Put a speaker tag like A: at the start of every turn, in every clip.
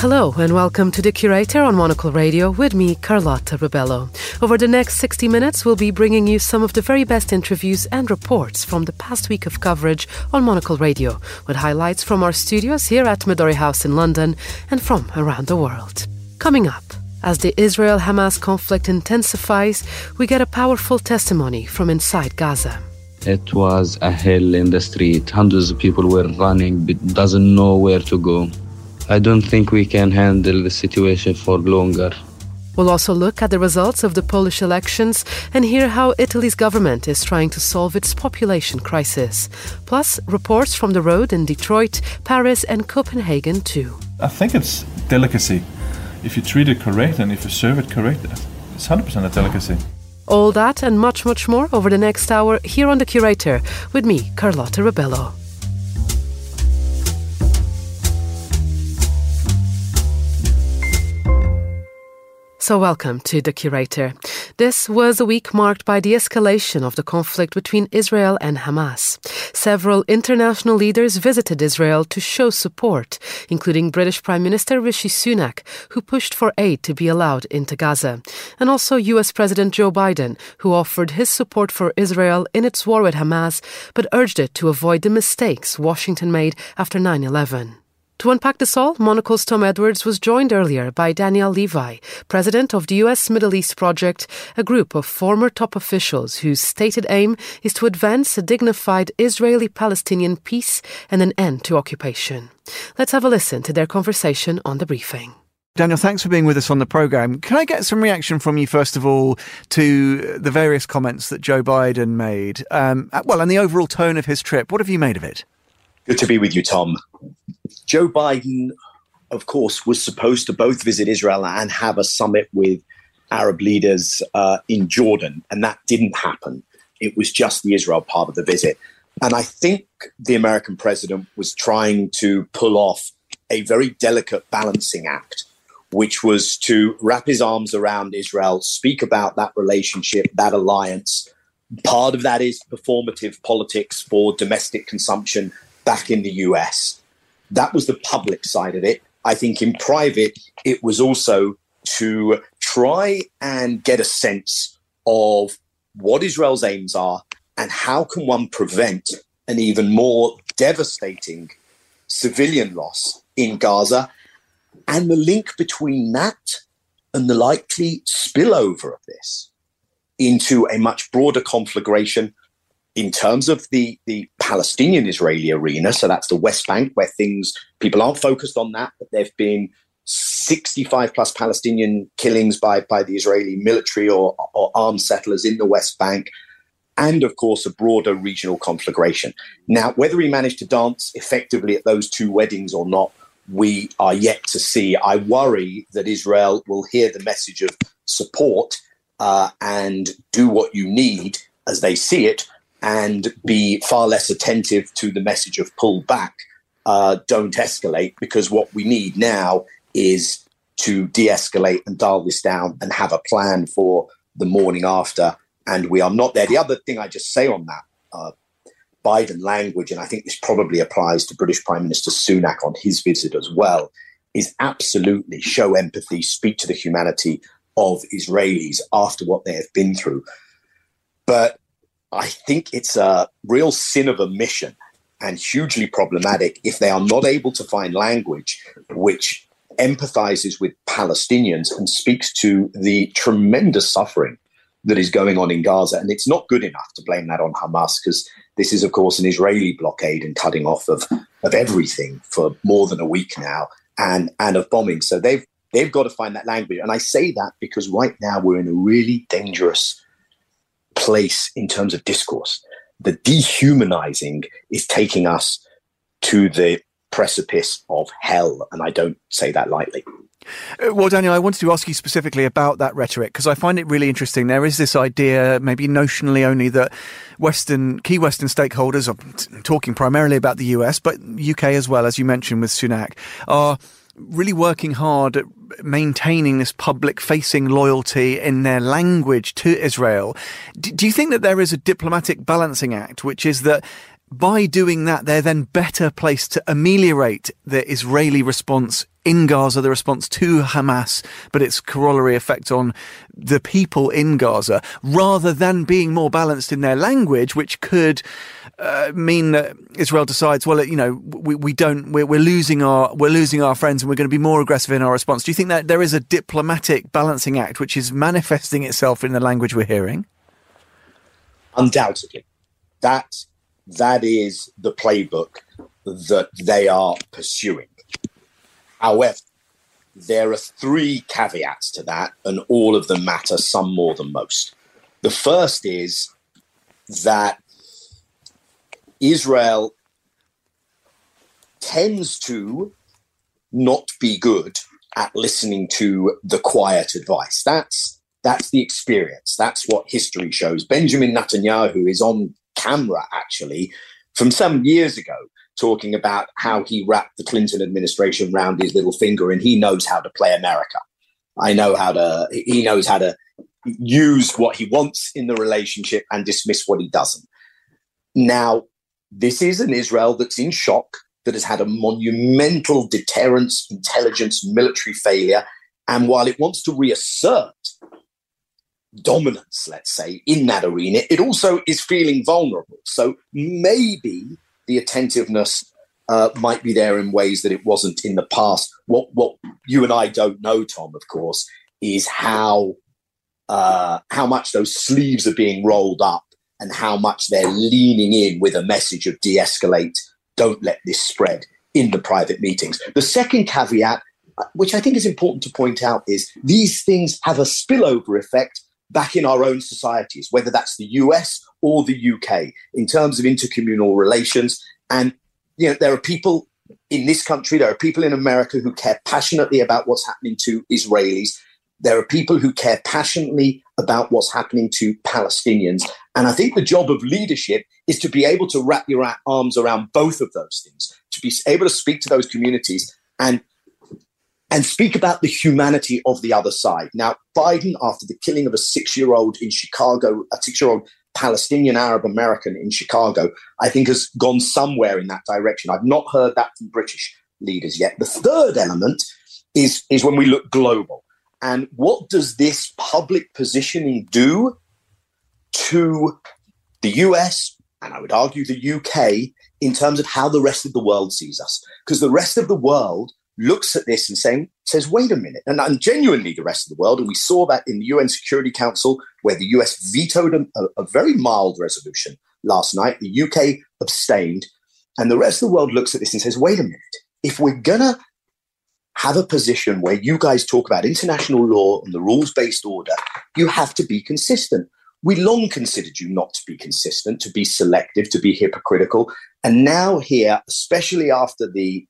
A: Hello and welcome to The Curator on Monocle Radio with me, Carlotta Rebello. Over the next 60 minutes, we'll be bringing you some of the very best interviews and reports from the past week of coverage on Monocle Radio, with highlights from our studios here at Midori House in London and from around the world. Coming up, as the Israel Hamas conflict intensifies, we get a powerful testimony from inside Gaza.
B: It was a hell in the street. Hundreds of people were running, but doesn't know where to go. I don't think we can handle the situation for longer.
A: We'll also look at the results of the Polish elections and hear how Italy's government is trying to solve its population crisis. Plus, reports from the road in Detroit, Paris, and Copenhagen, too.
C: I think it's delicacy. If you treat it correct and if you serve it correct, it's 100% a delicacy.
A: All that and much, much more over the next hour here on The Curator with me, Carlotta Rebello. So, welcome to The Curator. This was a week marked by the escalation of the conflict between Israel and Hamas. Several international leaders visited Israel to show support, including British Prime Minister Rishi Sunak, who pushed for aid to be allowed into Gaza, and also US President Joe Biden, who offered his support for Israel in its war with Hamas, but urged it to avoid the mistakes Washington made after 9 11. To unpack this all, Monocle's Tom Edwards was joined earlier by Daniel Levy, president of the US Middle East Project, a group of former top officials whose stated aim is to advance a dignified Israeli Palestinian peace and an end to occupation. Let's have a listen to their conversation on the briefing.
D: Daniel, thanks for being with us on the programme. Can I get some reaction from you, first of all, to the various comments that Joe Biden made? Um, well, and the overall tone of his trip. What have you made of it?
E: Good to be with you, Tom. Joe Biden, of course, was supposed to both visit Israel and have a summit with Arab leaders uh, in Jordan, and that didn't happen. It was just the Israel part of the visit. And I think the American president was trying to pull off a very delicate balancing act, which was to wrap his arms around Israel, speak about that relationship, that alliance. Part of that is performative politics for domestic consumption back in the US. That was the public side of it. I think in private, it was also to try and get a sense of what Israel's aims are and how can one prevent an even more devastating civilian loss in Gaza and the link between that and the likely spillover of this into a much broader conflagration in terms of the, the Palestinian Israeli arena, so that's the West Bank, where things, people aren't focused on that, but there have been 65 plus Palestinian killings by, by the Israeli military or, or armed settlers in the West Bank, and of course, a broader regional conflagration. Now, whether he managed to dance effectively at those two weddings or not, we are yet to see. I worry that Israel will hear the message of support uh, and do what you need as they see it and be far less attentive to the message of pull back, uh, don't escalate, because what we need now is to de escalate and dial this down and have a plan for the morning after. And we are not there. The other thing I just say on that, uh, Biden language, and I think this probably applies to British Prime Minister Sunak on his visit as well, is absolutely show empathy, speak to the humanity of Israelis after what they have been through. But I think it's a real sin of omission and hugely problematic if they are not able to find language which empathizes with Palestinians and speaks to the tremendous suffering that is going on in Gaza. And it's not good enough to blame that on Hamas because this is, of course, an Israeli blockade and cutting off of, of everything for more than a week now and, and of bombing. So they've they've got to find that language. And I say that because right now we're in a really dangerous place in terms of discourse. The dehumanizing is taking us to the precipice of hell. And I don't say that lightly.
D: Uh, well, Daniel, I wanted to ask you specifically about that rhetoric because I find it really interesting. There is this idea, maybe notionally only, that Western key Western stakeholders, are talking primarily about the US, but UK as well, as you mentioned with Sunak, are really working hard at maintaining this public facing loyalty in their language to Israel. D- do you think that there is a diplomatic balancing act, which is that by doing that, they're then better placed to ameliorate the Israeli response in Gaza, the response to Hamas, but its corollary effect on the people in Gaza, rather than being more balanced in their language, which could uh, mean that Israel decides, well, you know, we, we don't, we're, we're losing our, we're losing our friends, and we're going to be more aggressive in our response. Do you think that there is a diplomatic balancing act which is manifesting itself in the language we're hearing?
E: Undoubtedly, that that is the playbook that they are pursuing. However, there are three caveats to that, and all of them matter, some more than most. The first is that Israel tends to not be good at listening to the quiet advice. That's that's the experience. That's what history shows. Benjamin Netanyahu is on camera actually from some years ago talking about how he wrapped the Clinton administration round his little finger and he knows how to play America. I know how to, he knows how to use what he wants in the relationship and dismiss what he doesn't. Now, this is an Israel that's in shock, that has had a monumental deterrence, intelligence, military failure. And while it wants to reassert dominance, let's say, in that arena, it also is feeling vulnerable. So maybe the attentiveness uh, might be there in ways that it wasn't in the past. What what you and I don't know, Tom, of course, is how uh, how much those sleeves are being rolled up and how much they're leaning in with a message of de-escalate, don't let this spread in the private meetings. The second caveat, uh, which I think is important to point out, is these things have a spillover effect back in our own societies, whether that's the US or the UK, in terms of intercommunal relations. And you know, there are people in this country, there are people in America who care passionately about what's happening to Israelis. There are people who care passionately about what's happening to Palestinians. And I think the job of leadership is to be able to wrap your arms around both of those things, to be able to speak to those communities and and speak about the humanity of the other side. Now, Biden, after the killing of a six year old in Chicago, a six year old Palestinian Arab American in Chicago, I think has gone somewhere in that direction. I've not heard that from British leaders yet. The third element is, is when we look global. And what does this public positioning do to the US, and I would argue the UK, in terms of how the rest of the world sees us? Because the rest of the world looks at this and saying, says, wait a minute. And, and, genuinely, the rest of the world, and we saw that in the UN Security Council, where the US vetoed a, a very mild resolution last night, the UK abstained. And the rest of the world looks at this and says, wait a minute, if we're going to have a position where you guys talk about international law and the rules based order, you have to be consistent. We long considered you not to be consistent, to be selective, to be hypocritical. And now, here, especially after the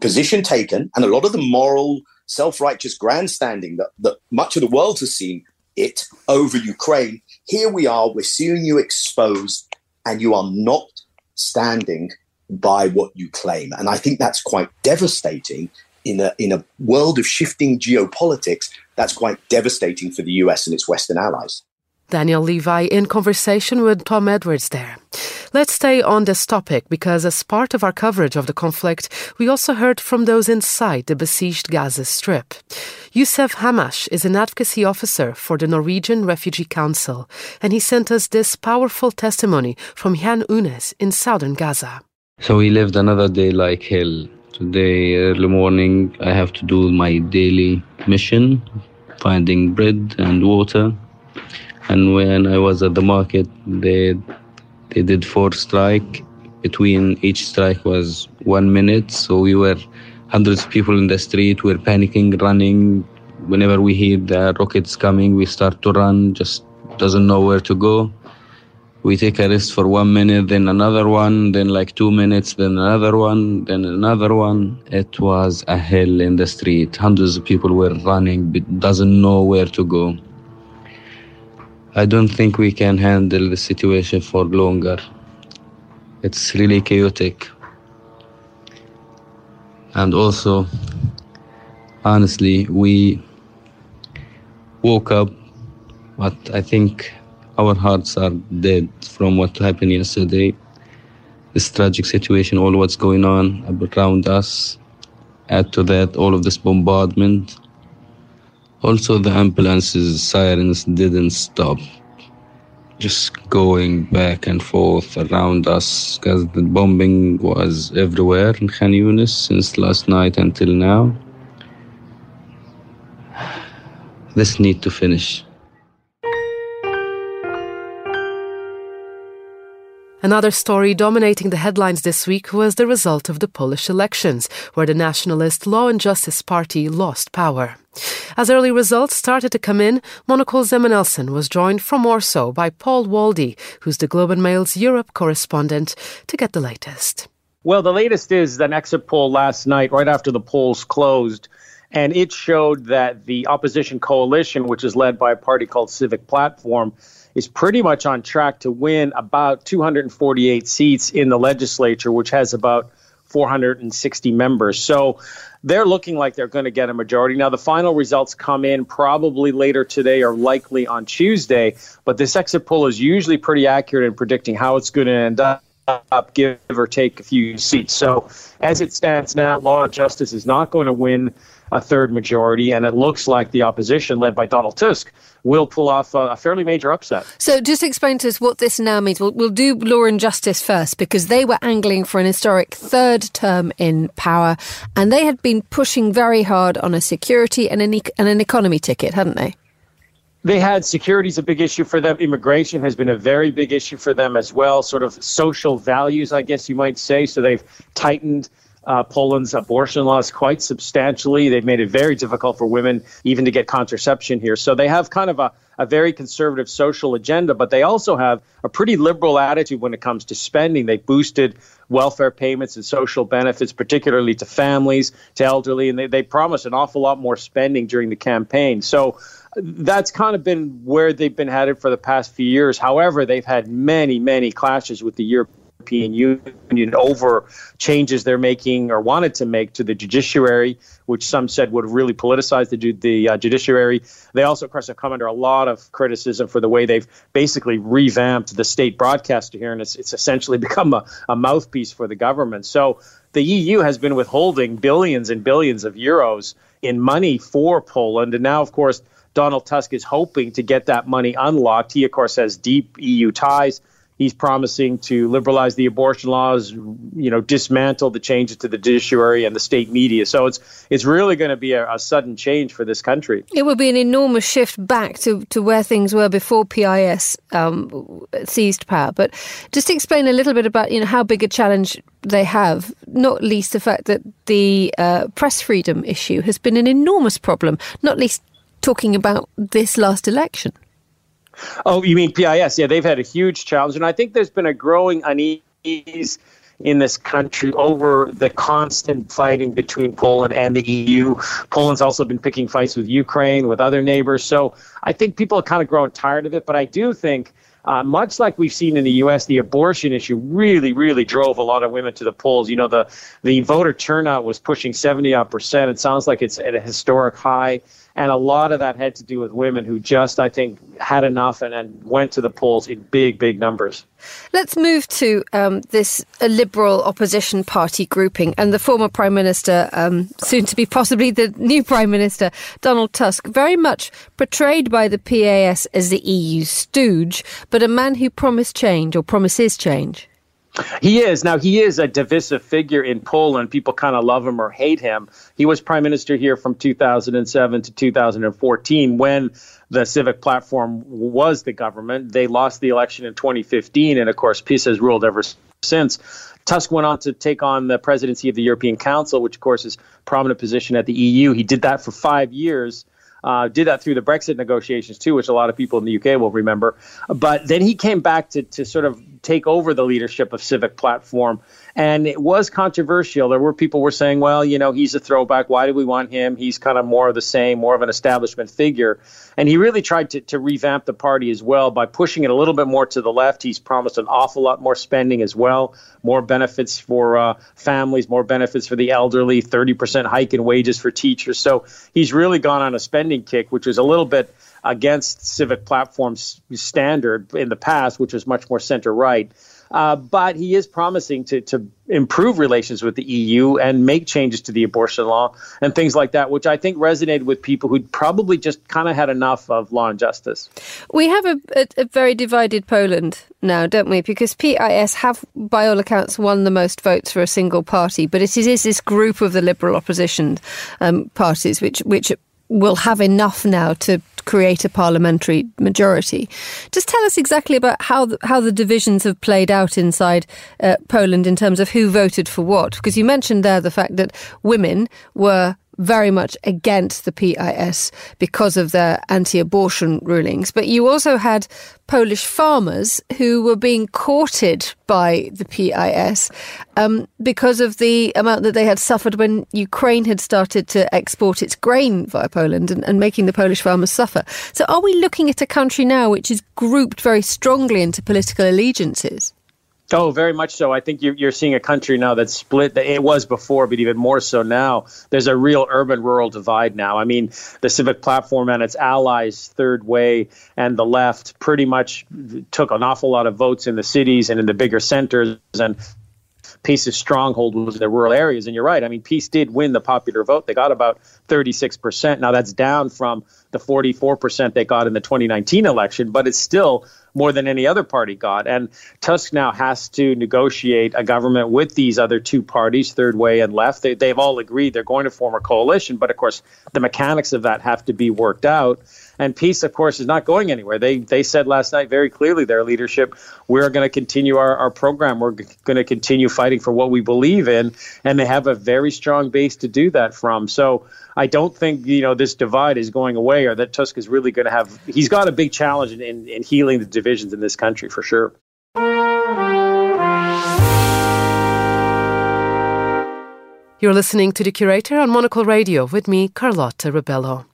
E: position taken and a lot of the moral, self righteous grandstanding that, that much of the world has seen it over Ukraine. Here we are, we're seeing you exposed, and you are not standing by what you claim. And I think that's quite devastating in a, in a world of shifting geopolitics. That's quite devastating for the US and its Western allies.
A: Daniel Levy in conversation with Tom Edwards there. Let's stay on this topic because, as part of our coverage of the conflict, we also heard from those inside the besieged Gaza Strip. Youssef Hamash is an advocacy officer for the Norwegian Refugee Council, and he sent us this powerful testimony from Khan Yunis in southern Gaza.
B: So we lived another day like hell. Today, early morning, I have to do my daily mission, finding bread and water. And when I was at the market, they they did four strike. Between each strike was one minute. So we were hundreds of people in the street. We we're panicking, running. Whenever we hear the rockets coming, we start to run. Just doesn't know where to go. We take a rest for one minute, then another one, then like two minutes, then another one, then another one. It was a hell in the street. Hundreds of people were running, doesn't know where to go. I don't think we can handle the situation for longer. It's really chaotic. And also, honestly, we woke up, but I think our hearts are dead from what happened yesterday. This tragic situation, all what's going on around us. Add to that all of this bombardment. Also, the ambulances sirens didn't stop. Just going back and forth around us because the bombing was everywhere in Khan Yunis since last night until now. This need to finish.
A: Another story dominating the headlines this week was the result of the Polish elections, where the nationalist Law and Justice Party lost power. As early results started to come in, Monocle's Emma Nelson was joined from Warsaw by Paul Waldie, who's the Globe and Mail's Europe correspondent, to get the latest.
F: Well, the latest is an exit poll last night, right after the polls closed, and it showed that the opposition coalition, which is led by a party called Civic Platform, is pretty much on track to win about 248 seats in the legislature, which has about 460 members. So they're looking like they're going to get a majority. Now, the final results come in probably later today or likely on Tuesday, but this exit poll is usually pretty accurate in predicting how it's going to end up up, give or take a few seats. So, as it stands now, Law and Justice is not going to win a third majority, and it looks like the opposition, led by Donald Tusk, will pull off a, fairly major upset.
G: So, just explain to us what this now means. We'll, we'll do Law and Justice first because they were angling for an historic third term in power, and they had been pushing very hard on a security and an, e- and an economy ticket, hadn't they?
F: They had security is a big issue for them. Immigration has been a very big issue for them as well. Sort of social values, I guess you might say. So they've tightened uh, Poland's abortion laws quite substantially. They've made it very difficult for women even to get contraception here. So they have kind of a, a very conservative social agenda, but they also have a pretty liberal attitude when it comes to spending. They boosted welfare payments and social benefits, particularly to families, to elderly, and they, they promised an awful lot more spending during the campaign. So that's kind of been where they've been headed for the past few years. However, they've had many, many clashes with the European European Union over changes they're making or wanted to make to the judiciary, which some said would really politicize the, the uh, judiciary. They also, of course, have come under a lot of criticism for the way they've basically revamped the state broadcaster here, and it's, it's essentially become a, a mouthpiece for the government. So the EU has been withholding billions and billions of euros in money for Poland, and now, of course, Donald Tusk is hoping to get that money unlocked. He, of course, has deep EU ties He's promising to liberalize the abortion laws, you know, dismantle the changes to the judiciary and the state media. So it's it's really going to be a, a, sudden change for this country.
G: It would be an enormous shift back to, to where things were before PIS um, seized power. But just explain a little bit about you know how big a challenge they have, not least the fact that the uh, press freedom issue has been an enormous problem, not least talking about this last election.
F: Oh, you mean PIS? Yeah, they've had a huge challenge, and I think there's been a growing unease in this country over the constant fighting between Poland and the EU. Poland's also been picking fights with Ukraine, with other neighbors. So I think people are kind of growing tired of it. But I do think uh, much like we've seen in the U.S., the abortion issue really, really drove a lot of women to the polls. You know, the the voter turnout was pushing 70 odd percent. It sounds like it's at a historic high, and a lot of that had to do with women who just, I think, had enough and, and went to the polls in big, big numbers.
G: Let's move to um, this liberal opposition party grouping and the former Prime Minister, um, soon to be possibly the new Prime Minister, Donald Tusk, very much portrayed by the PiS as the EU stooge, but a man who promised change or promises change.
F: He is. Now, he is a divisive figure in Poland. People kind of love him or hate him. He was prime minister here from 2007 to 2014 when the Civic Platform was the government. They lost the election in 2015, and of course, PiS has ruled ever since. Tusk went on to take on the presidency of the European Council, which, of course, is prominent position at the EU. He did that for five years. Uh, did that through the Brexit negotiations too, which a lot of people in the UK will remember. But then he came back to, to sort of take over the leadership of Civic Platform and it was controversial. There were people were saying, well, you know, he's a throwback. Why do we want him? He's kind of more of the same, more of an establishment figure. And he really tried to, to revamp the party as well by pushing it a little bit more to the left. He's promised an awful lot more spending as well, more benefits for uh, families, more benefits for the elderly, 30% hike in wages for teachers. So he's really gone on a spending kick, which was a little bit against civic platform's standard in the past, which was much more center right. Uh, but he is promising to, to improve relations with the EU and make changes to the abortion law and things like that, which I think resonated with people who'd probably just kind of had enough of law and justice.
G: We have a, a, a, very divided Poland now, don't we? Because PIS have, by all accounts, won the most votes for a single party, but it is this group of the liberal opposition um, parties which which will have enough now to create a parliamentary majority. Just tell us exactly about how the, how the divisions have played out inside uh, Poland in terms of who voted for what. Because you mentioned there the fact that women were very much against the PIS because of their anti abortion rulings. But you also had Polish farmers who were being courted by the PIS um, because of the amount that they had suffered when Ukraine had started to export its grain via Poland and, and making the Polish farmers suffer. So, are we looking at a country now which is grouped very strongly into political allegiances?
F: Oh, very much so. I think you're, seeing a country now that's split. It was before, but even more so now. There's a real urban rural divide now. I mean, the Civic Platform and its allies, Third Way and the left, pretty much took an awful lot of votes in the cities and in the bigger centers. And PiS's stronghold was the rural areas. And you're right. I mean, Peace did win the popular vote. They got about 36%. Now that's down from the 44% they got in the 2019 election, but it's still more than any other party got. And Tusk now has to negotiate a government with these other two parties, Third Way and Left. They, they've all agreed they're going to form a coalition, but of course, the mechanics of that have to be worked out. And PiS, of course, is not going anywhere. They they said last night very clearly, their leadership, we're going to continue our, our program. We're g- going to continue fighting for what we believe in, and they have a very strong base to do that from. So I don't think you know this divide is going away, or that Tusk is really going to have. He's got a big challenge in, in, in healing the divisions in this country for sure.
A: You're listening to The Curator on Monocle Radio with me, Carlotta Rebello.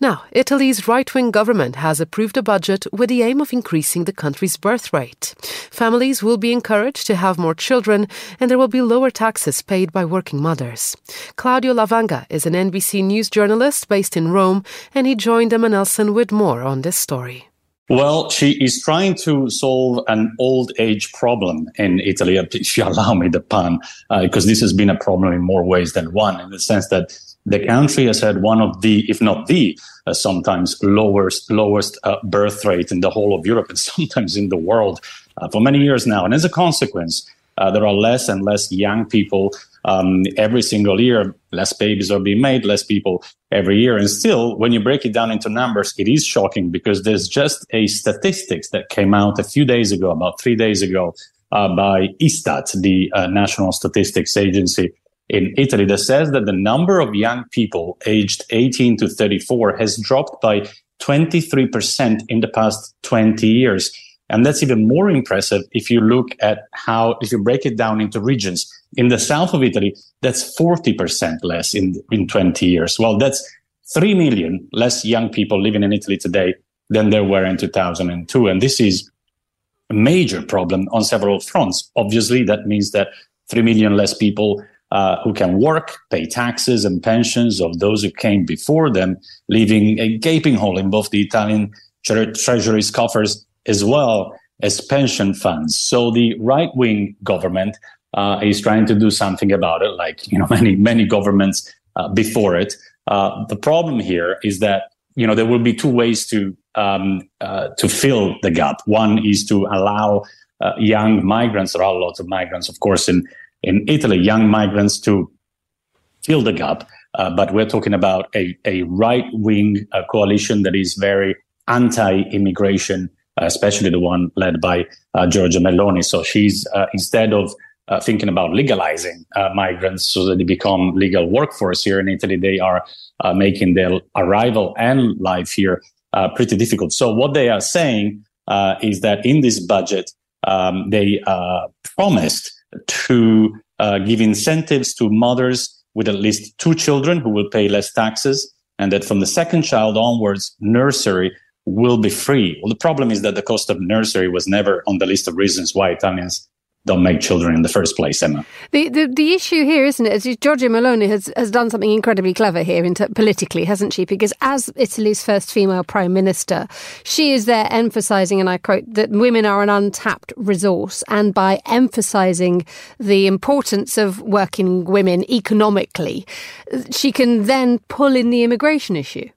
A: Now, Italy's right wing government has approved a budget with the aim of increasing the country's birth rate. Families will be encouraged to have more children, and there will be lower taxes paid by working mothers. Claudio Lavanga is an NBC News journalist based in Rome, and he joined Emma Nelson with more on this story.
H: Well, she is trying to solve an old age problem in Italy. If you allow me the pun, uh, because this has been a problem in more ways than one, in the sense that the country has had one of the, if not the, uh, sometimes lowest lowest uh, birth rate in the whole of Europe and sometimes in the world uh, for many years now. And as a consequence, uh, there are less and less young people um, every single year. Less babies are being made, less people every year. And still, when you break it down into numbers, it is shocking because there's just a statistics that came out a few days ago, about three days ago, uh, by Istat, the uh, National Statistics Agency in Italy, that says that the number of young people aged 18 to 34 has dropped by 23% in the past 20 years. And that's even more impressive if you look at how, if you break it down into regions. In the south of Italy, that's 40% less in, in 20 years. Well, that's 3 million less young people living in Italy today than there were in 2002. And this is a major problem on several fronts. Obviously, that means that 3 million less people uh, who can work, pay taxes and pensions of those who came before them, leaving a gaping hole in both the Italian tre- treasury's coffers as well as pension funds. So the right wing government uh, is trying to do something about it, like you know many many governments uh, before it. Uh, the problem here is that you know there will be two ways to um, uh, to fill the gap. One is to allow uh, young migrants. There are a lot of migrants, of course, in in Italy, young migrants to fill the gap. Uh, but we're talking about a, a right wing coalition that is very anti immigration especially the one led by uh, Giorgia Meloni. So she's uh, instead of uh, thinking about legalizing uh, migrants so that they become legal workforce here in Italy, they are uh, making their arrival and life here uh, pretty difficult. So what they are saying is that in this budget, um, they promised to give incentives to mothers with at least two children who will pay less taxes, and that from the second child onwards, nursery will be free. Well, the problem is that the cost of nursery was never on the list of reasons why Italians don't make children in the first place, Emma.
G: The, the, the issue here, isn't it, is Giorgia Meloni has, has done something incredibly clever here politically, hasn't she? Because as Italy's first female prime minister, she is there emphasising, and I quote, that women are an untapped resource. And by emphasising the importance of working women economically, she can then pull in the immigration issue.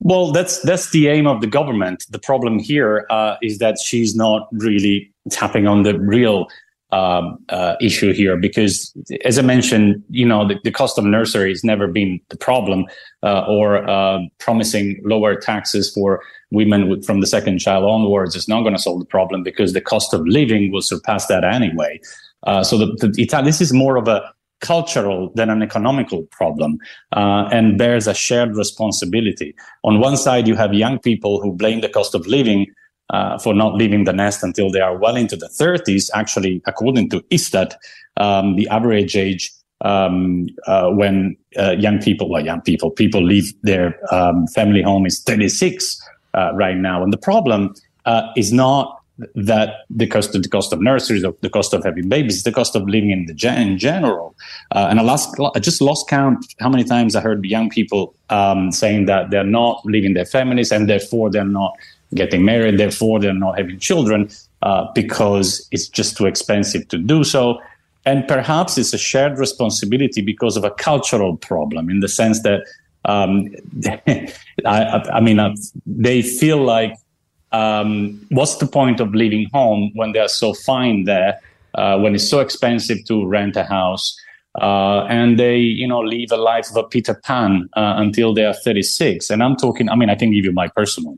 H: Well, that's that's the aim of the government. The problem here uh, is that she's not really tapping on the real um, uh, issue here because, as I mentioned, you know, the, the cost of nursery has never been the problem, uh, or uh, promising lower taxes for women from the second child onwards is not going to solve the problem because the cost of living will surpass that anyway. Uh, so the, the this is more of a cultural than an economical problem uh, and bears a shared responsibility. On one side, you have young people who blame the cost of living uh, for not leaving the nest until they are well into the 30s. Actually, according to ISTAT, um, the average age um, uh, when uh, young people, well, young people, people leave their um, family home is 36 uh, right now. And the problem uh, is not that the cost of the cost of nurseries the cost of having babies, the cost of living in the in general. Uh, and I lost, I just lost count how many times I heard young people um, saying that they're not leaving their families and therefore they're not getting married, therefore they're not having children uh, because it's just too expensive to do so. And perhaps it's a shared responsibility because of a cultural problem in the sense that um, I, I, mean, uh, they feel like um, what's the point of leaving home when they're so fine there, uh, when it's so expensive to rent a house? Uh, and they, you know, live a life of a Peter Pan uh, until they are 36. And I'm talking, I mean, I can give you my personal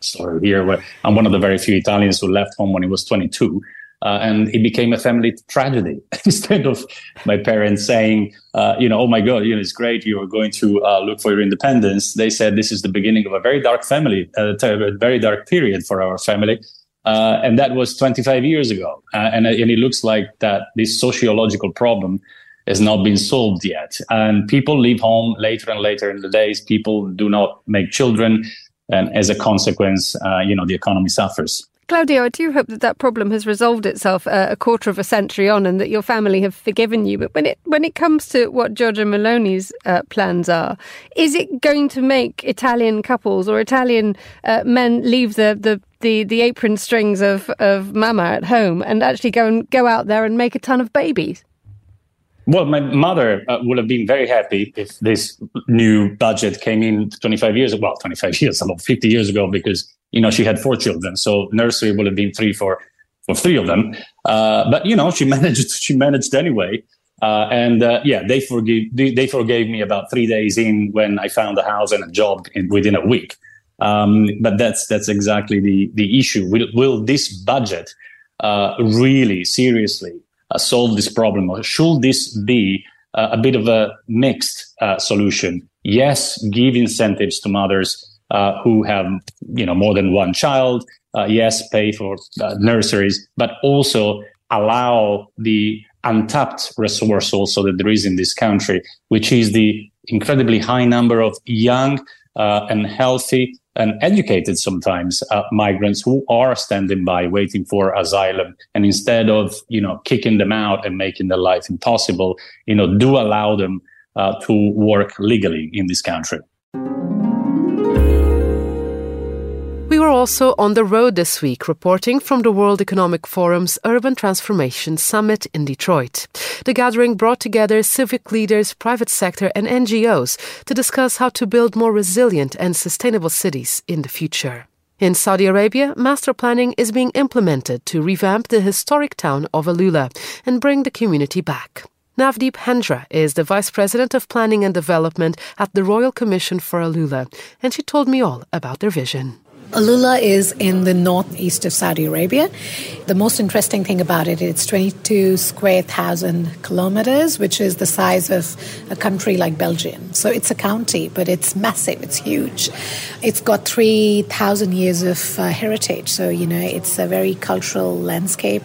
H: story here. Where I'm one of the very few Italians who left home when he was 22. Uh, and it became a family tragedy instead of my parents saying, uh, you know, oh my God, you know, it's great. You are going to uh, look for your independence. They said this is the beginning of a very dark family, uh, a very dark period for our family. Uh, and that was 25 years ago. Uh, and, and it looks like that this sociological problem has not been solved yet. And people leave home later and later in the days. People do not make children. And as a consequence, you know, the economy suffers.
G: Claudio, I do hope that that problem has resolved itself uh, a quarter of a century on, and that your family have forgiven you. But when it when it comes to what Giorgia Meloni's uh, plans are, is it going to make Italian couples or Italian uh, men leave the, the the the apron strings of of mama at home and actually go and go out there and make a ton of babies?
H: Well, my mother uh, would have been very happy if this new budget came in 25 years, ago. well, 25 years, about 50 years ago, because you know, she had four children, so nursery would have been three for for three of them. Uh, but you know, she managed. She managed anyway. Uh, and uh, yeah, they they, forgave me about three days in when I found a house and a job in, within a week. Um, but that's that's exactly the the issue. Will will this budget uh, really seriously uh, solve this problem, or should this be uh, a bit of a mixed solution? Yes, give incentives to mothers uh, who have you know more than one child. Uh, yes, pay for uh, nurseries, but also allow the untapped resource also that there is in this country, which is the incredibly high number of young uh, and healthy and educated sometimes uh, migrants who are standing by waiting for asylum and instead of you know kicking them out and making their life impossible you know do allow them uh, to work legally in this country
A: also on the road this week, reporting from the World Economic Forum's Urban Transformation Summit in Detroit. The gathering brought together civic leaders, private sector, and NGOs to discuss how to build more resilient and sustainable cities in the future. In Saudi Arabia, master planning is being implemented to revamp the historic town of Alula and bring the community back. Navdeep Hendra is the Vice President of Planning and Development at the Royal Commission for Alula, and she told me all about their vision.
I: Alula is in the northeast of Saudi Arabia. The most interesting thing about it, it's 22 square thousand kilometers, which is the size of a country like Belgium. So it's a county, but it's massive, it's huge. It's got 3,000 years of uh, heritage. So, you know, it's a very cultural landscape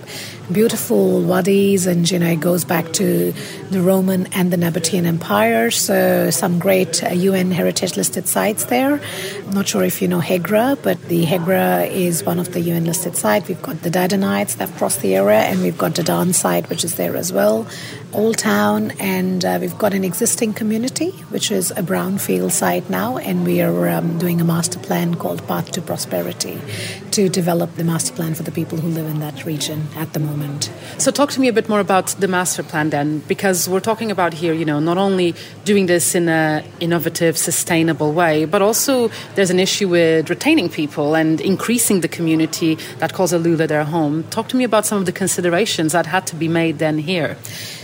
I: beautiful wadis, and you know it goes back to the Roman and the Nabatean Empire. So some great uh, UN heritage listed sites there. I'm not sure if you know Hegra, but the Hegra is one of the UN listed sites. We've got the Sinaites that crossed the area, and we've got Dadan site, which is there as well. Old Town, and uh, we've got an existing community, which is a brownfield site now, and we are um, doing a master plan called Path to Prosperity to develop the master plan for the people who live in that region at the moment.
A: So, talk to me a bit more about the master plan then, because we're talking about here, you know, not only doing this in an innovative, sustainable way, but also there's an issue with retaining people and increasing the community that calls Alula their home. Talk to me about some of the considerations that had to be made then here.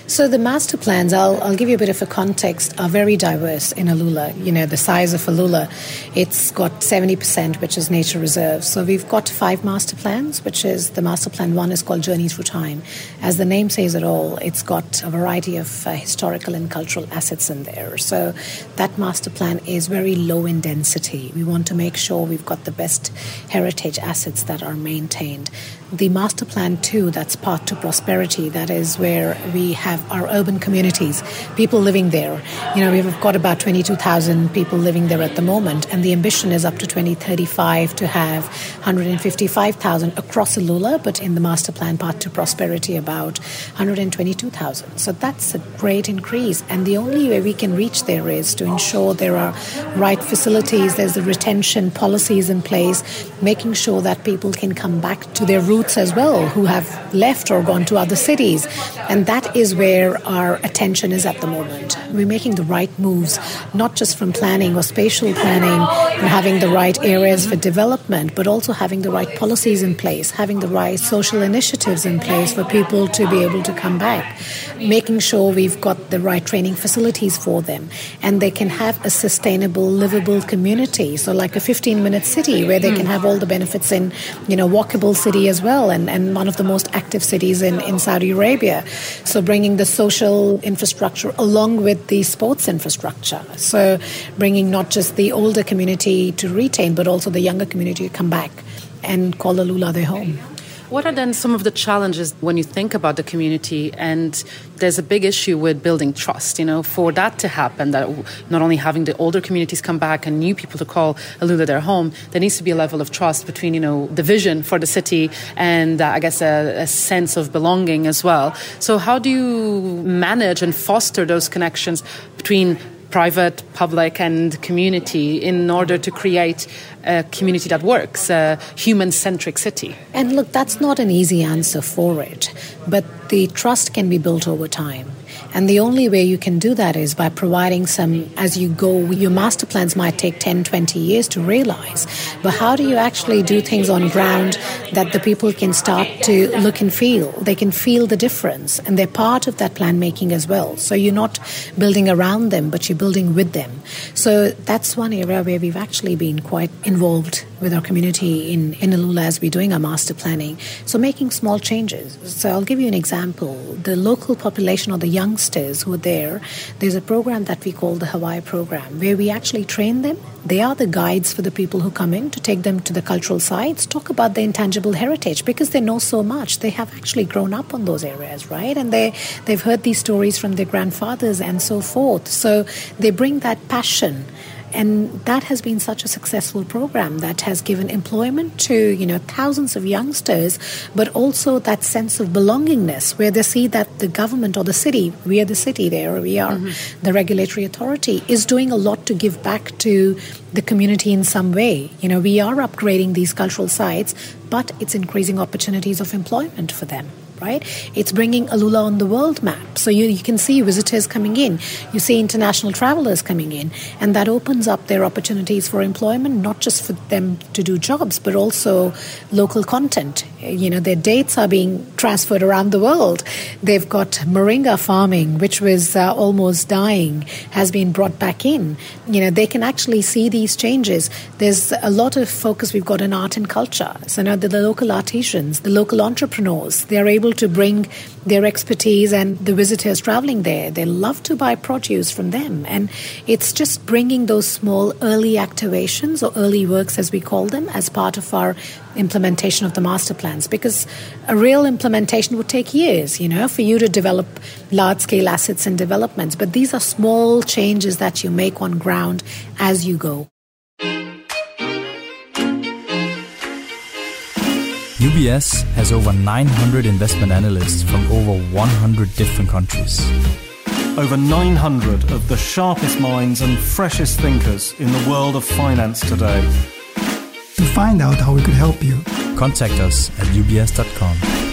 I: So the master plans, I'll, I'll give you a bit of a context, are very diverse in Alula. You know, the size of Alula, it's got 70%, which is nature reserves. So we've got five master plans, which is the master plan one is called Journey Through Time. As the name says it all, it's got a variety of uh, historical and cultural assets in there. So that master plan is very low in density. We want to make sure we've got the best heritage assets that are maintained the master plan two that's path to prosperity that is where we have our urban communities people living there. You know we've got about 22000 people living there at the moment and the ambition is up to 2035 to have 155000 across Alula but in the master plan path to prosperity about 122000 so that's a great increase and the only way we can reach there is to ensure there are right facilities there's the retention policies in place making sure that people can come back to their roots roots as well who have left or gone to other cities. And that is where our attention is at the moment. We're making the right moves, not just from planning or spatial planning and having the right areas for development, but also having the right policies in place, having the right social initiatives in place for people to be able to come back, making sure we've got the right training facilities for them, and they can have a sustainable, livable community. So, like a 15 minute city where they can hmm. have all the benefits in, you know, walkable city as well well and, and one of the most active cities in, in Saudi Arabia. So bringing the social infrastructure along with the sports infrastructure. So bringing not just the older community to retain, but also the younger community to come back and call Alula their home.
A: What are then some of the challenges when you think about the community? And there's a big issue with building trust. You know, for that to happen, that not only having the older communities come back and new people to call Alula their home, there needs to be a level of trust between you know the vision for the city and uh, I guess a, a sense of belonging as well. So how do you manage and foster those connections between private, public, and community in order to create a community that works, a human centric city.
I: And look, that's not an easy answer for it, but the trust can be built over time. And the only way you can do that is by providing some, as you go, your master plans might take 10, 20 years to realize. But how do you actually do things on ground that the people can start to look and feel? They can feel the difference and they're part of that plan making as well. So you're not building around them, but you're building with them. So that's one area where we've actually been quite involved with our community in, in Alula as we're doing our master planning. So making small changes. So I'll give you an example. The local population or the youngsters who are there, there's a program that we call the Hawaii program where we actually train them. They are the guides for the people who come in to take them to the cultural sites, talk about the intangible heritage because they know so much. They have actually grown up on those areas, right? And they, they've heard these stories from their grandfathers and so forth. So they bring that passion and that has been such a successful program that has given employment to you know thousands of youngsters but also that sense of belongingness where they see that the government or the city we are the city there we are mm-hmm. the regulatory authority is doing a lot to give back to the community in some way you know we are upgrading these cultural sites but it's increasing opportunities of employment for them right? It's bringing Alula on the world map. So you, you can see visitors coming in, you see international travelers coming in, and that opens up their opportunities for employment, not just for them to do jobs, but also local content. You know, their dates are being transferred around the world. They've got moringa farming, which was uh, almost dying, has been brought back in. You know, they can actually see these changes. There's a lot of focus we've got in art and culture. So now the, the local artisans, the local entrepreneurs, they're able able to bring their expertise and the visitors traveling there. They love to buy produce from them. And it's just bringing those small early activations or early works, as we call them, as part of our implementation of the master plans because a real implementation would take years, you know, for you to develop large scale assets and developments. But these are small changes that you make on ground as you go.
J: UBS has over 900 investment analysts from over 100 different countries.
K: Over 900 of the sharpest minds and freshest thinkers in the world of finance today.
L: To find out how we could help you,
J: contact us at ubs.com.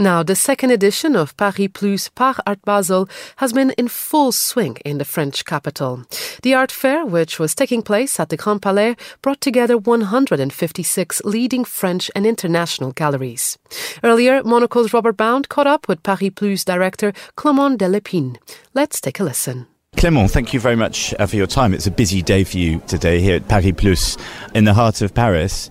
A: Now, the second edition of Paris Plus par Art Basel has been in full swing in the French capital. The art fair, which was taking place at the Grand Palais, brought together 156 leading French and international galleries. Earlier, Monocle's Robert Bound caught up with Paris Plus director Clément Delépine. Let's take a listen.
M: Clément, thank you very much uh, for your time. It's a busy day for you today here at Paris Plus in the heart of Paris.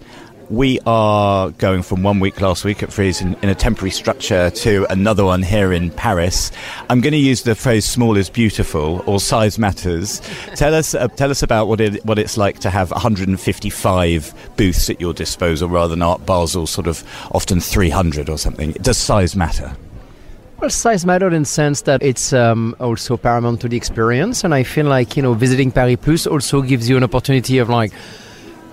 M: We are going from one week last week at Frieze in, in, a temporary structure to another one here in Paris. I'm going to use the phrase "small is beautiful" or "size matters." tell us, uh, tell us about what it what it's like to have 155 booths at your disposal rather than Art Basel, sort of often 300 or something. Does size matter?
N: Well, size matters in the sense that it's um, also paramount to the experience, and I feel like you know visiting Paris Plus also gives you an opportunity of like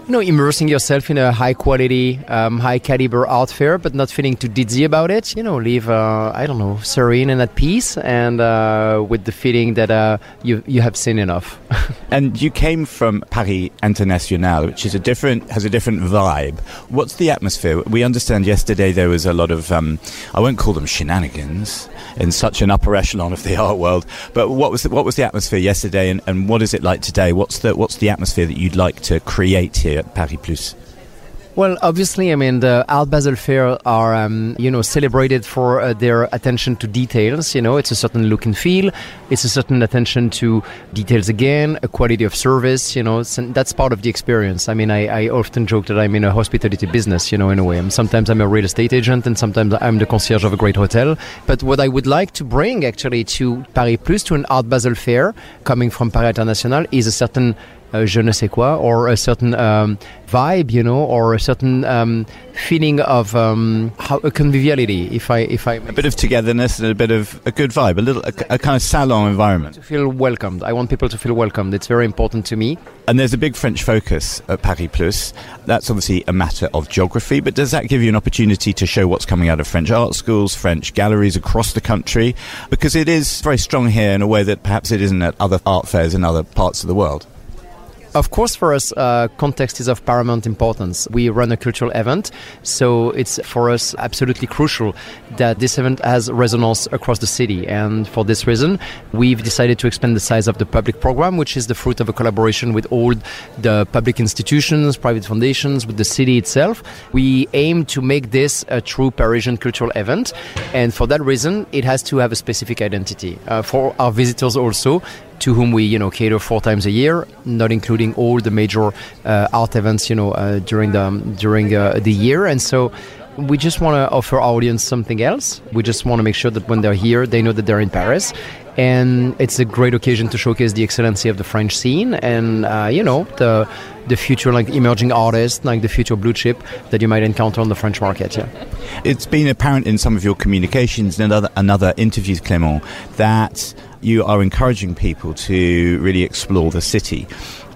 N: you know, immersing yourself in a high quality, um, high caliber art fair, but not feeling too dizzy about it. You know, live, uh, I don't know, serene and at peace, and uh, with the feeling that uh, you you have seen enough.
M: and you came from Paris Internationale, which is a different has a different vibe. What's the atmosphere? We understand yesterday there was a lot of um, I won't call them shenanigans in such an upper echelon of the art world, but what was the, what was the atmosphere yesterday, and, and what is it like today? What's the what's the atmosphere that you'd like to create here? Paris Plus
N: well, obviously, I mean, the Art Basel Fair are, um, you know, celebrated for uh, their attention to details. You know, it's a certain look and feel. It's a certain attention to details again, a quality of service. You know, that's part of the experience. I mean, I, I, often joke that I'm in a hospitality business. You know, in a way. I'm, sometimes I'm a real estate agent, and sometimes I'm the concierge of a great hotel. But what I would like to bring actually to Paris Plus, to an Art Basel Fair, coming from Paris Internationale, is a certain je ne sais quoi or a certain um, vibe, you know, or a certain um, feeling of um, how, a conviviality. If I, if I,
M: a bit of togetherness and a bit of a good vibe, a little, a, a kind of salon environment.
N: To feel welcomed. I want people to feel welcomed. It's very important to me.
M: And there's a big French focus at Paris Plus. That's obviously a matter of geography, but does that give you an opportunity to show what's coming out of French art schools, French galleries across the country? Because it is very strong here in a way that perhaps it isn't at other art fairs in other parts of the world.
N: Of course, for us, uh, context is of paramount importance. We run a cultural event, so it's for us absolutely crucial that this event has resonance across the city. And for this reason, we've decided to expand the size of the public program, which is the fruit of a collaboration with all the public institutions, private foundations, with the city itself. We aim to make this a true Parisian cultural event, and for that reason, it has to have a specific identity. Uh, for our visitors also, to whom we you know cater four times a year, not including all the major uh, art events you know uh, during the during uh, the year, and so. We just want to offer our audience something else. We just want to make sure that when they're here, they know that they're in Paris, and it's a great occasion to showcase the excellency of the French scene and uh, you know the the future like emerging artists like the future blue chip that you might encounter on the French market yeah
M: it's been apparent in some of your communications and other, and other interviews Clément that you are encouraging people to really explore the city.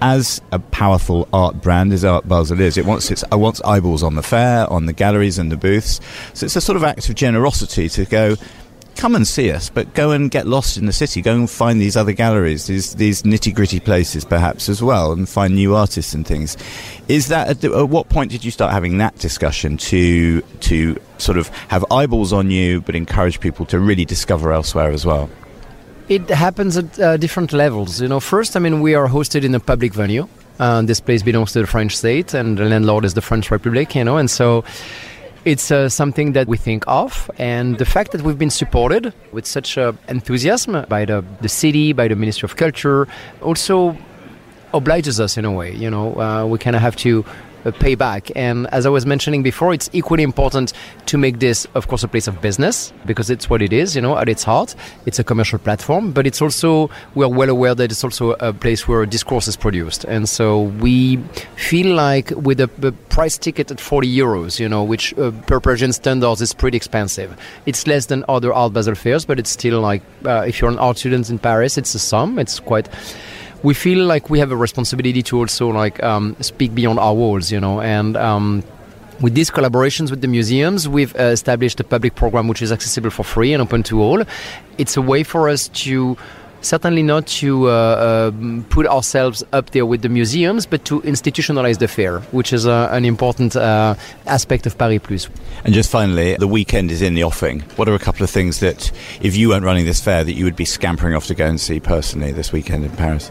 M: As a powerful art brand as Art Basel is, it wants its, it wants eyeballs on the fair, on the galleries and the booths. So it's a sort of act of generosity to go, come and see us, but go and get lost in the city. Go and find these other galleries, these these nitty gritty places, perhaps as well, and find new artists and things. Is that at, at, what point did you start having that discussion to to sort of have eyeballs on you, but encourage people to really discover elsewhere as well?
N: It happens at uh, different levels. You know, first, I mean, we are hosted in a public venue. Uh, this place belongs to the French state, and the landlord is the French Republic. You know, and so it's uh, something that we think of, and the fact that we've been supported with such uh, enthusiasm by the, the city, by the Ministry of Culture, also obliges us in a way. You know, uh, we kind of have to pay back. And as I was mentioning before, it's equally important to make this, of course, a place of business because it's what it is, you know, at its heart. It's a commercial platform, but it's also, we're well aware that it's also a place where discourse is produced. And so we feel like with a, a price ticket at 40 euros, you know, which uh, per Parisian standards is pretty expensive. It's less than other Art Basel fairs, but it's still like, uh, if you're an art student in Paris, it's a sum. It's quite we feel like we have a responsibility to also like um, speak beyond our walls, you know, and. Um, with these collaborations with the museums, we've uh, established a public program which is accessible for free and open to all. It's a way for us to certainly not to uh, uh, put ourselves up there with the museums, but to institutionalize the fair, which is uh, an important uh, aspect of Paris Plus.
M: And just finally, the weekend is in the offing. What are a couple of things that, if you weren't running this fair, that you would be scampering off to go and see personally this weekend in Paris?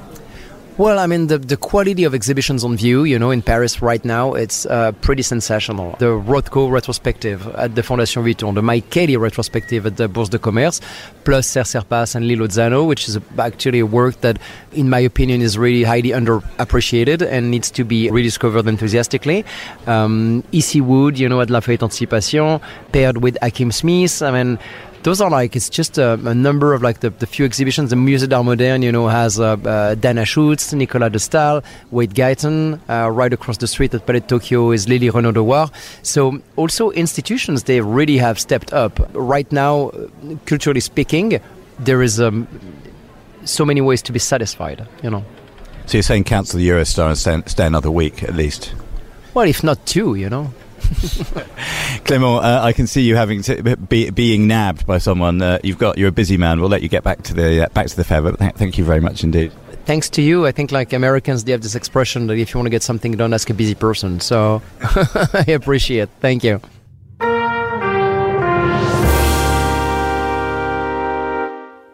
N: Well, I mean, the, the quality of exhibitions on view, you know, in Paris right now, it's uh, pretty sensational. The Rothko retrospective at the Fondation Vuitton, the Mike Kelley retrospective at the Bourse de Commerce, plus Ser Serpas and Lillo Zano, which is actually a work that, in my opinion, is really highly underappreciated and needs to be rediscovered enthusiastically. Um, E.C. Wood, you know, at Lafayette Anticipation, paired with Hakim Smith. I mean, those are like it's just a, a number of like the, the, few exhibitions. The Musée d'Art Moderne, you know, has uh, uh, Dana Schutz, Nicolas de Stael, Wade Guyton. Uh, right across the street at Palais de Tokyo is Lili Reynaud Dewar. So also institutions they really have stepped up. Right now, culturally speaking, there is um, so many ways to be satisfied. You know.
M: So you're saying cancel the Eurostar and stay, stay another week at least?
N: Well, if not two, you know.
M: Clément, uh, I can see you having to be, being nabbed by someone. Uh, you've got you're a busy man. We'll let you get back to the uh, back to the fair, but th- thank you very much indeed.
N: Thanks to you, I think like Americans, they have this expression that if you want to get something done, ask a busy person. So I appreciate. it. Thank you.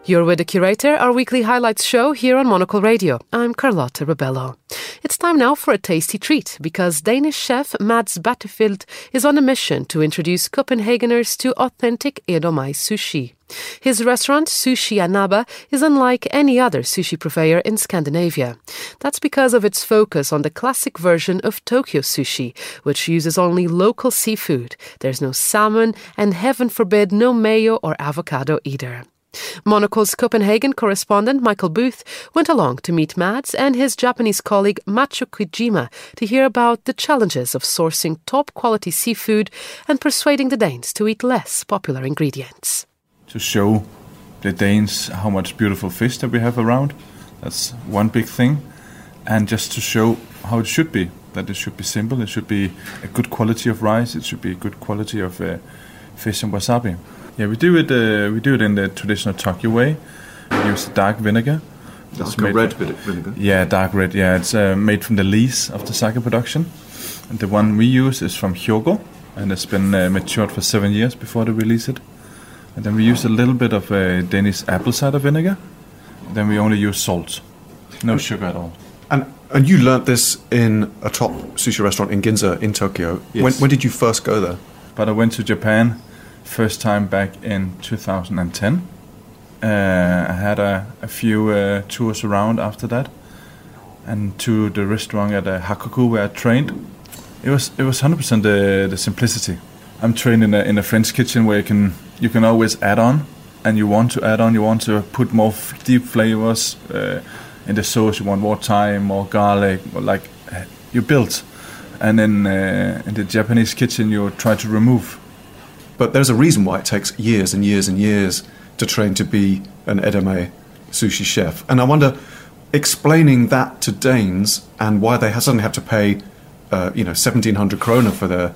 A: You're with the Curator, our weekly highlights show here on Monocle Radio. I'm Carlotta Rebello. It's time now for a tasty treat because Danish chef Mads Battefeld is on a mission to introduce Copenhageners to authentic Edomae sushi. His restaurant, Sushi Anaba, is unlike any other sushi purveyor in Scandinavia. That's because of its focus on the classic version of Tokyo sushi, which uses only local seafood. There's no salmon, and heaven forbid, no mayo or avocado either. Monocle's Copenhagen correspondent Michael Booth went along to meet Mads and his Japanese colleague Macho Kojima to hear about the challenges of sourcing top quality seafood and persuading the Danes to eat less popular ingredients.
C: To show the Danes how much beautiful fish that we have around, that's one big thing, and just to show how it should be. That it should be simple, it should be a good quality of rice, it should be a good quality of uh, fish and wasabi. Yeah, we do it. Uh, we do it in the traditional Tokyo way. We use dark vinegar.
O: That's like red vinegar.
C: Yeah, dark red. Yeah, it's uh, made from the lees of the sake production. And the one we use is from Hyogo, and it's been uh, matured for seven years before they release it. And then we use a little bit of uh, Danish apple cider vinegar. Then we only use salt, no and, sugar at all.
O: And and you learnt this in a top sushi restaurant in Ginza in Tokyo.
C: Yes.
O: When, when did you first go there?
C: But I went to Japan first time back in 2010. Uh, I had a, a few uh, tours around after that, and to the restaurant at uh, Hakkoku where I trained. It was it was 100% the, the simplicity. I'm trained in a, in a French kitchen where you can you can always add on, and you want to add on. You want to put more f- deep flavors uh, in the sauce. You want more thyme, more garlic, or like uh, you build. And then uh, in the Japanese kitchen, you try to remove
O: but there's a reason why it takes years and years and years to train to be an Edomae sushi chef. And I wonder, explaining that to Danes and why they suddenly have to pay, uh, you know, 1700 krona for their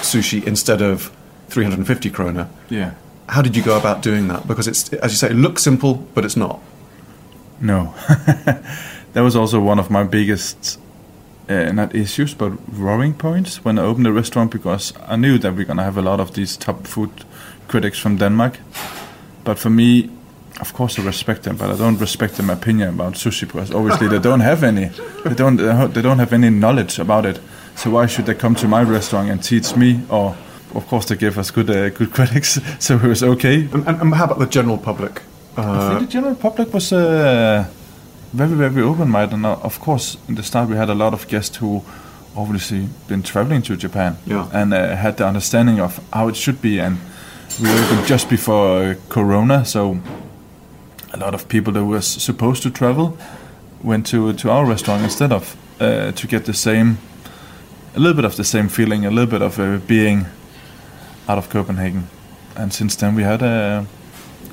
O: sushi instead of 350 krona.
C: Yeah.
O: How did you go about doing that? Because it's, as you say, it looks simple, but it's not.
C: No. that was also one of my biggest uh, not issues but worrying points when I opened the restaurant because I knew that we're gonna have a lot of these top food critics from Denmark. But for me, of course, I respect them, but I don't respect their opinion about sushi because obviously they don't have any. They don't. They don't have any knowledge about it. So why should they come to my restaurant and teach me? Or of course they give us good uh, good critics, so it was okay.
O: And, and, and how about the general public?
C: Uh, I think the general public was. Uh, very very open minded. And of course, in the start we had a lot of guests who obviously been traveling to Japan
O: yeah.
C: and uh, had the understanding of how it should be. And we opened just before uh, Corona, so a lot of people that was supposed to travel went to to our restaurant instead of uh, to get the same, a little bit of the same feeling, a little bit of uh, being out of Copenhagen. And since then, we had uh,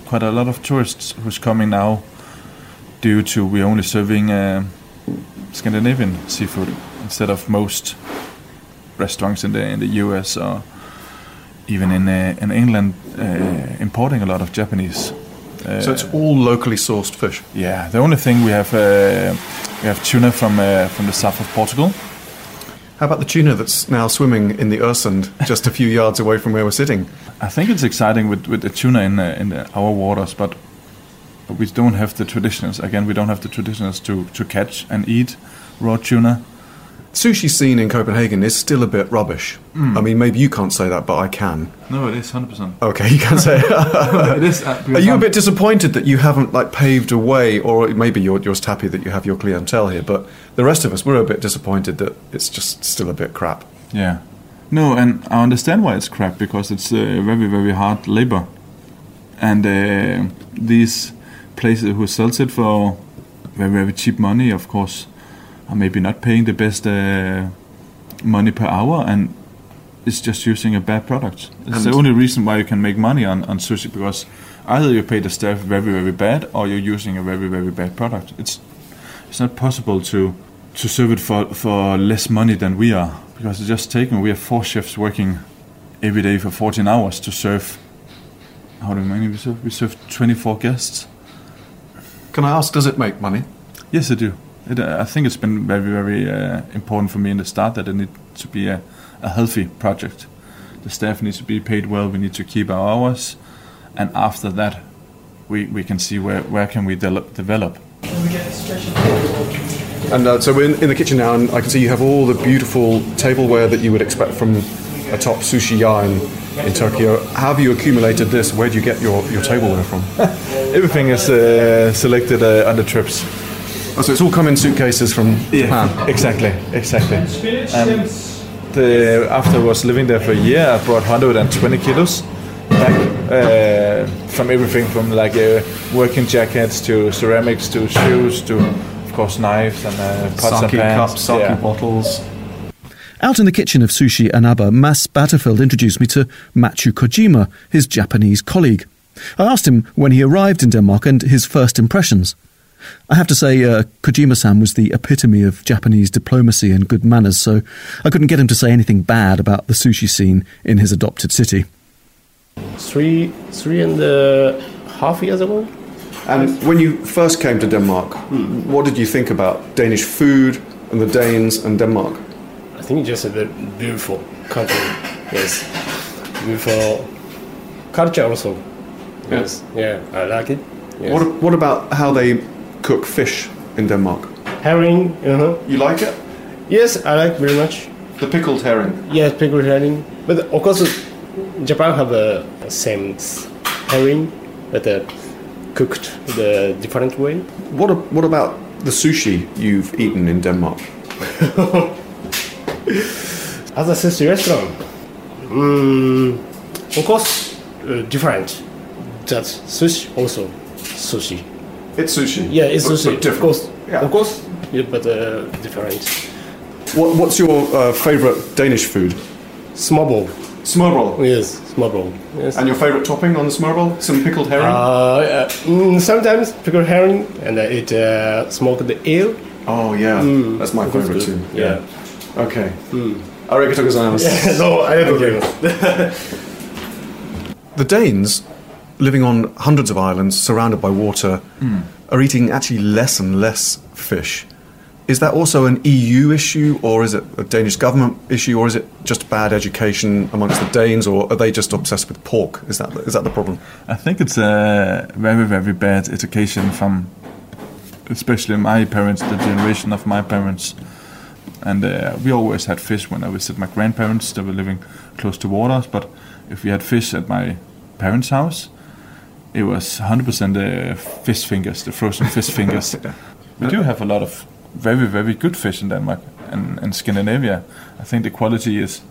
C: quite a lot of tourists who's coming now due to we're only serving uh, Scandinavian seafood instead of most restaurants in the in the U.S. or even in uh, in England uh, importing a lot of Japanese. Uh,
O: so it's all locally sourced fish.
C: Yeah, the only thing we have uh, we have tuna from uh, from the south of Portugal.
O: How about the tuna that's now swimming in the Øresund, just a few yards away from where we're sitting?
C: I think it's exciting with, with the tuna in uh, in the, our waters, but but we don't have the traditions. Again, we don't have the traditions to to catch and eat raw tuna.
O: Sushi scene in Copenhagen is still a bit rubbish.
C: Mm.
O: I mean, maybe you can't say that, but I can.
C: No, it is hundred percent.
O: Okay, you can say it.
C: it is. Uh,
O: Are you a bit disappointed that you haven't like paved a way, or maybe you're just happy that you have your clientele here? But the rest of us, we're a bit disappointed that it's just still a bit crap.
C: Yeah. No, and I understand why it's crap because it's uh, very, very hard labor. And uh, these places who sells it for very, very cheap money, of course, are maybe not paying the best uh, money per hour and it's just using a bad product. It's the only reason why you can make money on, on sushi because either you pay the staff very, very bad or you're using a very, very bad product. It's it's not possible to to serve it for, for less money than we are because it's just taken. We have four chefs working every day for 14 hours to serve. How many we serve? We serve 24 guests.
O: Can I ask, does it make money?
C: Yes, I do. It, uh, I think it's been very, very uh, important for me in the start that it needs to be a, a healthy project. The staff needs to be paid well. We need to keep our hours, and after that, we, we can see where, where can we de- develop.
O: And uh, so we're in, in the kitchen now, and I can see you have all the beautiful tableware that you would expect from a top sushi ya in, Tokyo. How have you accumulated this? Where do you get your, your tableware from?
C: Everything is uh, selected uh, on the trips.
O: Oh, so it's all come in suitcases from Japan.
C: Exactly, exactly. Um, the, after I was living there for a year, I brought 120 kilos back uh, from everything from like uh, working jackets to ceramics to shoes to, of course, knives and uh, pots and
O: Sake
C: pans.
O: cups, sake
C: Yeah.
O: bottles.
P: Out in the kitchen of Sushi Anaba, Mads Battefeld introduced me to Machu Kojima, his Japanese colleague. I asked him when he arrived in Denmark and his first impressions. I have to say, uh, Kojima san was the epitome of Japanese diplomacy and good manners, so I couldn't get him to say anything bad about the sushi scene in his adopted city.
Q: three three and a half years ago.
O: And when you first came to Denmark, what did you think about Danish food and the Danes and Denmark?
Q: I think just a very beautiful country. Yes, beautiful culture also. Yes, yeah, I like it. Yes.
O: What, what about how they cook fish in Denmark?
Q: herring? Uh-huh.
O: You like it?
Q: Yes, I like very much.
O: The pickled herring.
Q: Yes, pickled herring. But of course, Japan have the same herring, but uh, cooked the different way.
O: What, what about the sushi you've eaten in Denmark?
Q: As a sushi restaurant, mm, of course, uh, different. That sushi also sushi.
O: It's sushi.
Q: Yeah, it's
O: but-
Q: sushi.
O: but.
Q: Of course,
O: Yeah.
Q: of course, yeah, but uh, different.
O: What, what's your uh, favourite Danish food?
Q: Smørbrød.
O: Smørbrød.
Q: Yes, smørbrød. Yes.
O: And your favourite topping on the smørbrød? Some pickled herring?
Q: Uh, mm, sometimes pickled herring and uh, it uh, smoked the eel.
O: oh yeah,
Q: Mm,
O: that's my favourite
Q: good.
O: too.
Q: Yeah.
O: Okay.
Q: Mm.
O: Arigato gozaimasu.
Q: no, I don't
O: Okay. The Danes, living on hundreds of islands surrounded by water,
C: Mm.
O: are eating actually less and less fish. Is that also an EU issue, or is it a Danish government issue, or is it just bad education amongst the Danes, or are they just obsessed with pork? Is that is that the problem?
C: I think it's a very, very bad education from, especially my parents, the generation of my parents. And uh, we always had fish when I visited my grandparents. They were living close to waters, but if we had fish at my parents' house, it was 100% the fish fingers, the frozen fish fingers. We do have a lot of very, very good fish in Denmark and, and Scandinavia. I think the quality is,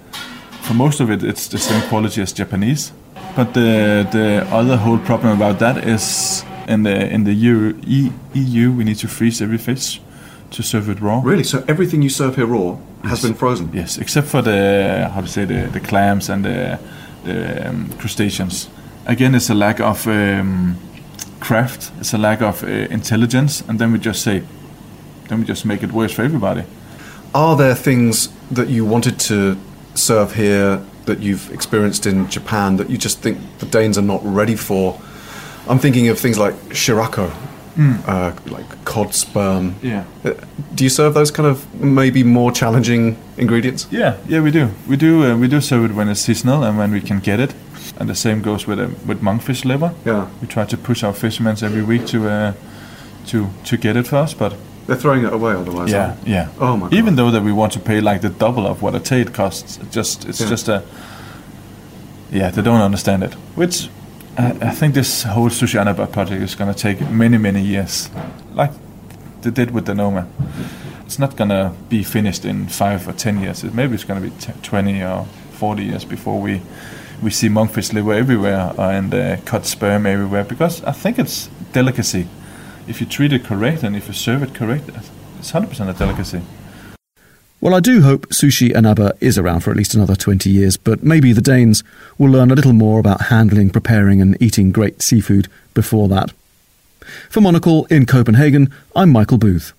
C: for most of it, it's the same quality as Japanese. But the the other whole problem about that is in the in the EU, E- EU we need to freeze every fish to serve it raw.
O: Really? So everything you serve here raw has
C: Yes.
O: been frozen?
C: Yes, except for the how to say the, the clams and the the um, crustaceans. Again, it's a lack of um, craft. It's a lack of uh, intelligence, and then we just say, then we just make it worse for everybody.
O: Are there things that you wanted to serve here that you've experienced in Japan that you just think the Danes are not ready for? I'm thinking of things like shirako,
C: Mm.
O: uh, like cod sperm.
C: Yeah.
O: Uh, Do you serve those kind of maybe more challenging ingredients?
C: Yeah, yeah, we do. We do. Uh, we do serve it when it's seasonal and when we can get it. And the same goes with uh, with monkfish liver.
O: Yeah.
C: We try to push our fishermen every week to uh, to to get it for us, but
O: They're throwing it away otherwise.
C: yeah, yeah.
O: Oh my god.
C: Even though that we want to pay like the double of what a tate costs, it just it's
O: Yeah.
C: just a yeah. They don't understand it, which I, I think this whole sushi anaba project is going to take many many years, like they did with the Noma. It's not going to be finished in five or ten years. Maybe it's going to be t- twenty or forty years before we we see monkfish liver everywhere and uh, cut sperm everywhere because I think it's delicacy. If you treat it correct and if you serve it correct, it's hundred percent a delicacy.
P: Well, I do hope sushi anaba is around for at least another 20 years, but maybe the Danes will learn a little more about handling, preparing, and eating great seafood before that. For Monocle in Copenhagen, I'm Michael Booth.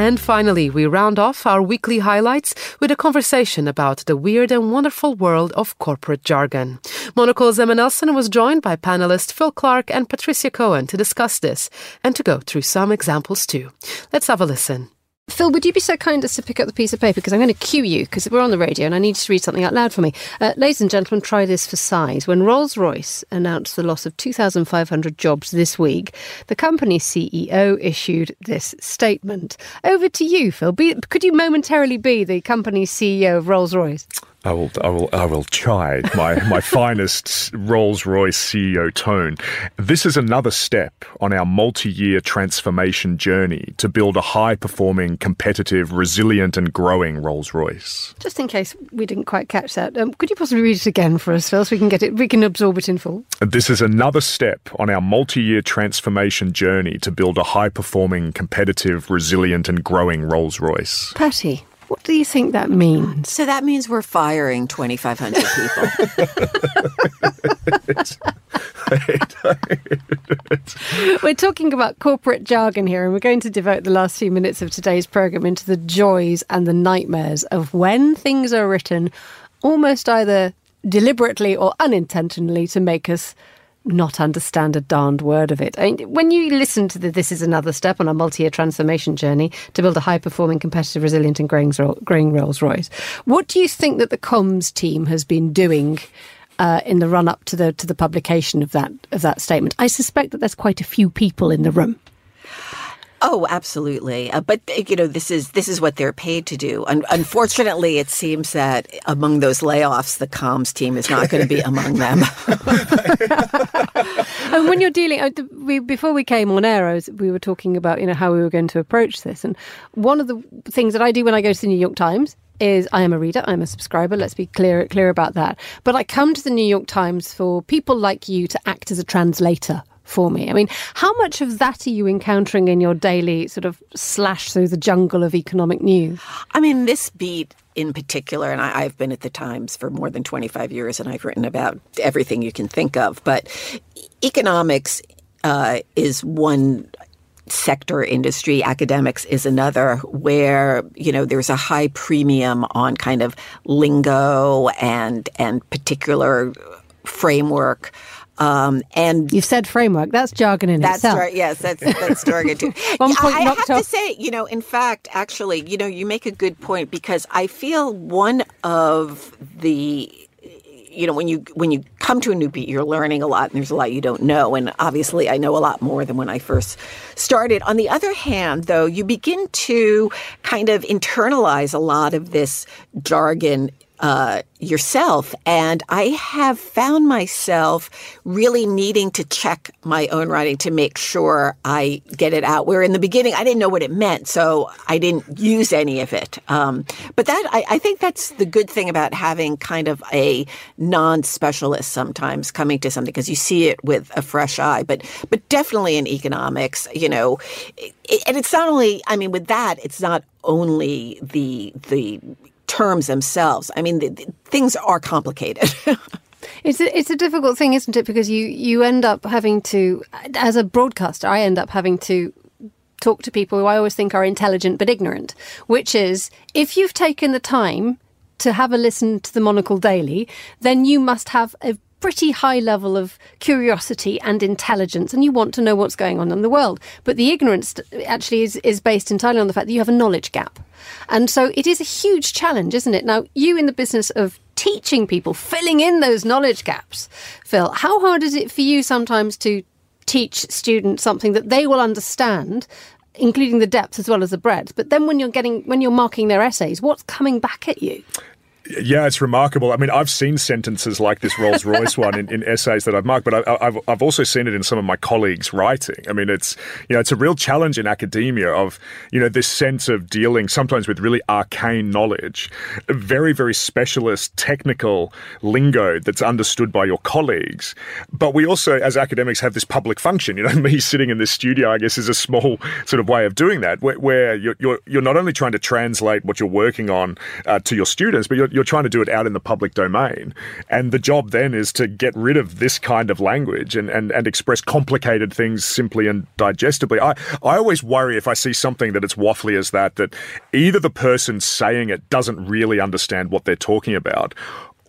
A: And finally, we round off our weekly highlights with a conversation about the weird and wonderful world of corporate jargon. Monocle's Emma Nelson was joined by panelists Phil Clark and Patricia Cohen to discuss this and to go through some examples too. Let's have a listen.
G: Phil, would you be so kind as to pick up the piece of paper? Because I'm going to cue you, because we're on the radio and I need you to read something out loud for me. Uh, ladies and gentlemen, try this for size. When Rolls Royce announced the loss of 2,500 jobs this week, the company's CEO issued this statement. Over to you, Phil. Be, could you momentarily be the company's CEO of Rolls Royce?
R: I will, I will, I will try my, my finest Rolls Royce CEO tone. This is another step on our multi year transformation journey to build a high performing, competitive, resilient, and growing Rolls Royce.
G: Just in case we didn't quite catch that, um, could you possibly read it again for us, Phil, so we can get it, we can absorb it in full?
R: This is another step on our multi year transformation journey to build a high performing, competitive, resilient, and growing Rolls Royce.
G: Patty, what do you think that means?
S: So that means we're firing 2,500 people.
G: We're talking about corporate jargon here, and we're going to devote the last few minutes of today's programme into the joys and the nightmares of when things are written almost either deliberately or unintentionally to make us not understand a darned word of it. I mean, when you listen to the This is Another Step on a multi year transformation journey to build a high performing, competitive, resilient, and growing, growing Rolls Royce, what do you think that the comms team has been doing? Uh, in the run up to the to the publication of that of that statement, I suspect that there's quite a few people in the room.
S: Oh, absolutely. Uh, but you know, this is this is what they're paid to do. Un- unfortunately, it seems that among those layoffs, the comms team is not going to be among them.
G: and when you're dealing, uh, we, before we came on air, was, we were talking about you know how we were going to approach this, and one of the things that I do when I go to the New York Times is I am a reader, I'm a subscriber. Let's be clear clear about that. But I come to the New York Times for people like you to act as a translator for me. I mean, how much of that are you encountering in your daily sort of slash through the jungle of economic news?
S: I mean, this beat in particular, and I, have been at the Times for more than 25 years and I've written about everything you can think of, but economics uh, is one sector industry academics is another where you know there's a high premium on kind of lingo and and particular framework um, and
G: you've said framework. That's jargon in
S: that's
G: itself.
S: right. Yes, that's that's jargon too.
G: One point
S: I, I have to say, you know, in fact, actually, you know, you make a good point because I feel one of the you know when you when you come to a new beat you're learning a lot and there's a lot you don't know and obviously I know a lot more than when I first started on the other hand though you begin to kind of internalize a lot of this jargon uh, yourself. And I have found myself really needing to check my own writing to make sure I get it out. Where in the beginning, I didn't know what it meant, so I didn't use any of it. Um, but that, I, I think that's the good thing about having kind of a non specialist sometimes coming to something because you see it with a fresh eye. But, but definitely in economics, you know, it, and it's not only, I mean, with that, it's not only the, the, terms themselves. I mean, the, the, things are complicated.
G: It's a, it's a difficult thing, isn't it? Because you, you end up having to, as a broadcaster, I end up having to talk to people who I always think are intelligent but ignorant, which is if you've taken the time to have a listen to the Monocle Daily, then you must have a pretty high level of curiosity and intelligence and you want to know what's going on in the world. But the ignorance actually is, is based entirely on the fact that you have a knowledge gap. And so it is a huge challenge, isn't it? Now, you in the business of teaching people, filling in those knowledge gaps, Phil, how hard is it for you sometimes to teach students something that they will understand including the depth as well as the breadth but then when you're getting when you're marking their essays what's coming back at you
R: yeah, it's remarkable. I mean, I've seen sentences like this Rolls Royce one in, in, essays that I've marked, but I, have I've also seen it in some of my colleagues' writing. I mean, it's you know it's a real challenge in academia of you know this sense of dealing sometimes with really arcane knowledge, very very specialist technical lingo that's understood by your colleagues. But we also, as academics, have this public function. You know, me sitting in this studio, I guess, is a small sort of way of doing that, where, where you're, you're, you're not only trying to translate what you're working on uh, to your students, but you're, you're you're trying to do it out in the public domain. And the job then is to get rid of this kind of language and, and, and express complicated things simply and digestibly. I, I always worry if I see something that it's waffly as that, that either the person saying it doesn't really understand what they're talking about,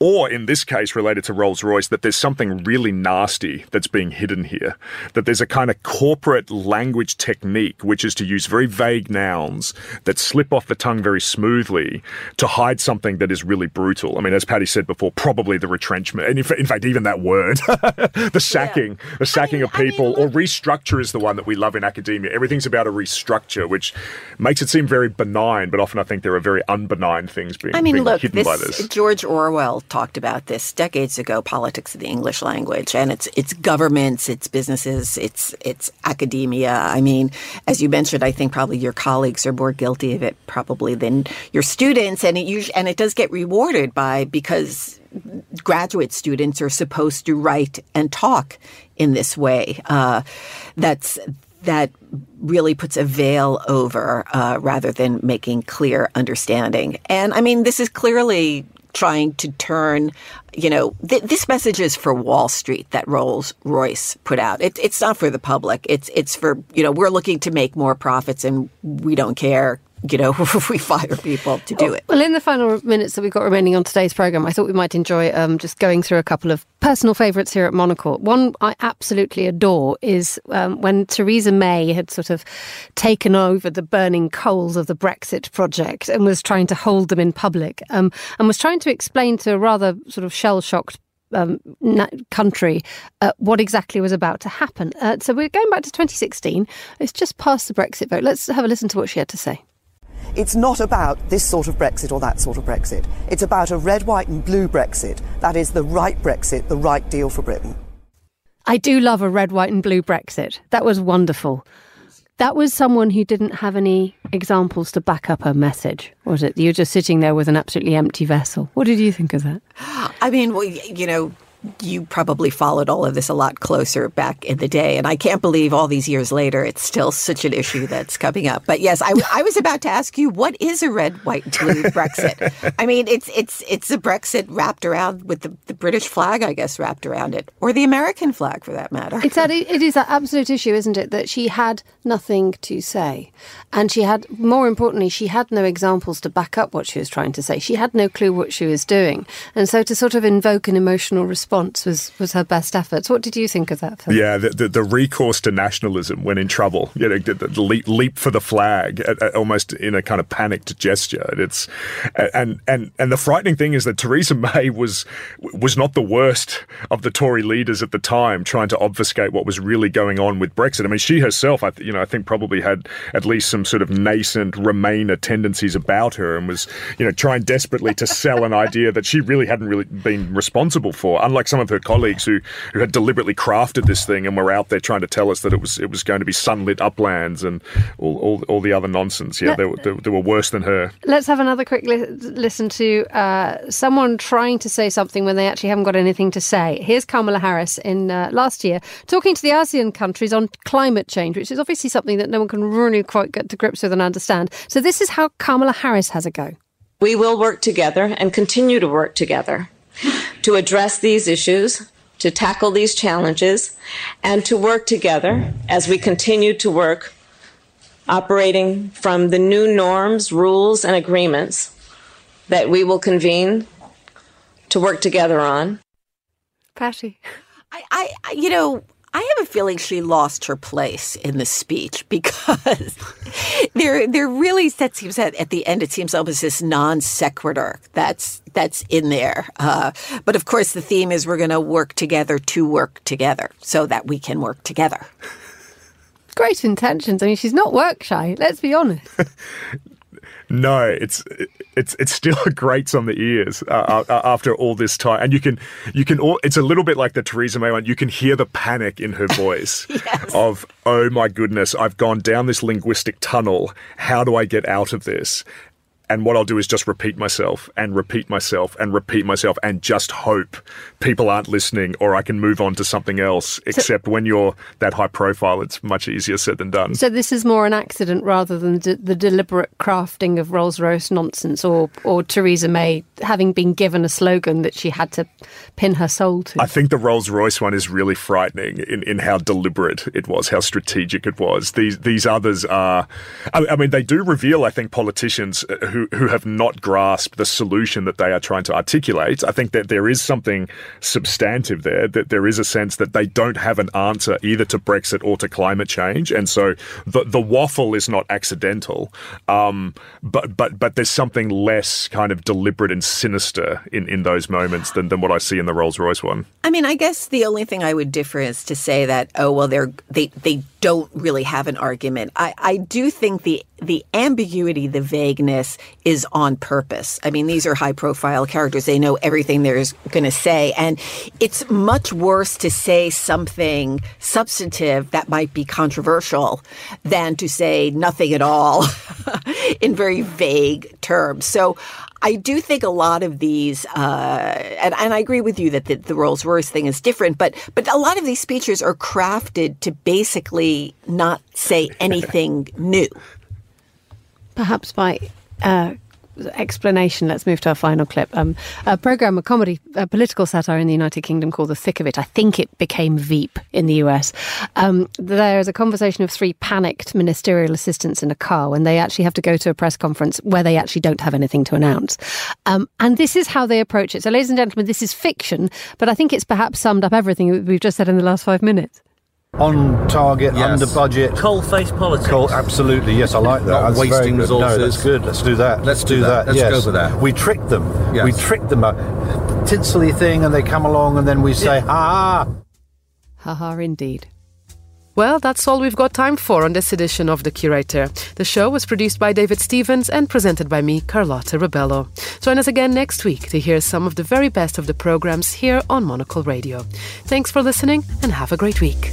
R: or in this case related to Rolls Royce, that there's something really nasty that's being hidden here. That there's a kind of corporate language technique, which is to use very vague nouns that slip off the tongue very smoothly to hide something that is really brutal. I mean, as Patty said before, probably the retrenchment, and in, in fact, even that word, the sacking, yeah. the sacking I mean, of people, I mean, or restructure is the one that we love in academia. Everything's about a restructure, which makes it seem very benign, but often I think there are very unbenign things being, I mean, being look, hidden
S: this,
R: by this.
S: George Orwell talked about this decades ago, politics of the English language, and it's it's governments, it's businesses, it's it's academia. I mean, as you mentioned, I think probably your colleagues are more guilty of it probably than your students, and it usually, and it does get rewarded by because graduate students are supposed to write and talk in this way. Uh, that's that really puts a veil over uh, rather than making clear understanding. And I mean, this is clearly trying to turn, you know, th- this message is for Wall Street that Rolls Royce put out. It, it's not for the public. It's it's for you know we're looking to make more profits and we don't care you know, we fire people to do it.
G: Well, in the final minutes that we've got remaining on today's programme, I thought we might enjoy um, just going through a couple of personal favourites here at Monocle. One I absolutely adore is um, when Theresa May had sort of taken over the burning coals of the Brexit project and was trying to hold them in public um, and was trying to explain to a rather sort of shell shocked um, country uh, what exactly was about to happen. Uh, so we're going back to 2016. It's just past the Brexit vote. Let's have a listen to what she had to say.
T: It's not about this sort of Brexit or that sort of Brexit. It's about a red, white, and blue Brexit. That is the right Brexit, the right deal for Britain.
G: I do love a red, white, and blue Brexit. That was wonderful. That was someone who didn't have any examples to back up her message, was it? You're just sitting there with an absolutely empty vessel. What did you think of that?
S: I mean, well, you know, you probably followed all of this a lot closer back in the day. And I can't believe all these years later, it's still such an issue that's coming up. But yes, I, I was about to ask you, what is a red, white, blue Brexit? I mean, it's it's it's a Brexit wrapped around with the, the British flag, I guess, wrapped around it, or the American flag for that matter.
G: It's that, it is that absolute issue, isn't it? That she had nothing to say. And she had, more importantly, she had no examples to back up what she was trying to say. She had no clue what she was doing. And so to sort of invoke an emotional response response was, was her best efforts. What did you think of that? Phil?
R: Yeah, the, the, the, recourse to nationalism when in trouble. You know, the, leap, leap, for the flag, at, at almost in a kind of panicked gesture. It's and and and the frightening thing is that Theresa May was was not the worst of the Tory leaders at the time, trying to obfuscate what was really going on with Brexit. I mean, she herself, I you know, I think probably had at least some sort of nascent Remainer tendencies about her, and was you know trying desperately to sell an idea that she really hadn't really been responsible for. Unlike like some of her colleagues who, who had deliberately crafted this thing and were out there trying to tell us that it was it was going to be sunlit uplands and all, all, all the other nonsense. Yeah, they, they, they, were worse than her.
G: Let's have another quick li- listen to uh, someone trying to say something when they actually haven't got anything to say. Here's Kamala Harris in uh, last year talking to the ASEAN countries on climate change, which is obviously something that no one can really quite get to grips with and understand. So this is how Kamala Harris has a go.
U: We will work together and continue to work together to address these issues, to tackle these challenges, and to work together as we continue to work operating from the new norms, rules, and agreements that we will convene to work together on.
G: Patty.
S: I, I, you know, I have a feeling she lost her place in the speech because there, there really that seems at, at the end it seems almost this non sequitur that's that's in there. Uh, but of course, the theme is we're going to work together to work together so that we can work together.
G: Great intentions. I mean, she's not work shy. Let's be honest.
R: No, it's it's it's still grates on the ears uh, uh, after all this time, and you can you can all, it's a little bit like the Theresa May one. You can hear the panic in her voice
S: yes.
R: of oh my goodness, I've gone down this linguistic tunnel. How do I get out of this? And what I'll do is just repeat myself and repeat myself and repeat myself and just hope people aren't listening or I can move on to something else. Except when you're that high profile, it's much easier said than done.
G: So this is more an accident rather than d- the deliberate crafting of Rolls Royce nonsense or, or Theresa May having been given a slogan that she had to pin her soul to.
R: I think the Rolls Royce one is really frightening in, in how deliberate it was, how strategic it was. These these others are, I, I mean, they do reveal, I think, politicians uh, who who have not grasped the solution that they are trying to articulate. I think that there is something substantive there, that there is a sense that they don't have an answer either to Brexit or to climate change. And so the, the waffle is not accidental, um, but, but, but there's something less kind of deliberate and sinister in, in those moments than, than what I see in the Rolls Royce one.
S: I mean, I guess the only thing I would differ is to say that, oh, well, they're, they, they don't really have an argument. I, I do think the the ambiguity, the vagueness is on purpose. I mean, these are high profile characters. They know everything they're going to say. And it's much worse to say something substantive that might be controversial than to say nothing at all in very vague terms. So I do think a lot of these, uh, and, and I agree with you that the, the Rolls Royce thing is different, but but a lot of these speeches are crafted to basically not say anything new.
G: Perhaps by uh, explanation, let's move to our final clip. Um, a program, a comedy, a political satire in the United Kingdom called The Thick of It. I think it became Veep in the US. Um, there is a conversation of three panicked ministerial assistants in a car when they actually have to go to a press conference where they actually don't have anything to announce. Um, and this is how they approach it. So, ladies and gentlemen, this is fiction, but I think it's perhaps summed up everything we've just said in the last five minutes.
V: On target,
W: Yes.
V: under budget.
W: Coal face politics.
V: Coal, absolutely, yes, I like that.
W: Not
V: That's very
W: wasting
V: good. No, that's good. Let's do that.
W: Let's do that. Let's
V: yes.
W: go for that.
V: We tricked them.
W: Yes.
V: We tricked them. A tinselly thing, and they come along, and then we say, "Ah."
G: Haha, indeed.
A: Well, that's all we've got time for on this edition of The Curator. The show was produced by David Stevens and presented by me, Carlotta Rebello. Join us again next week to hear some of the very best of the programs here on Monocle Radio. Thanks for listening and have a great week.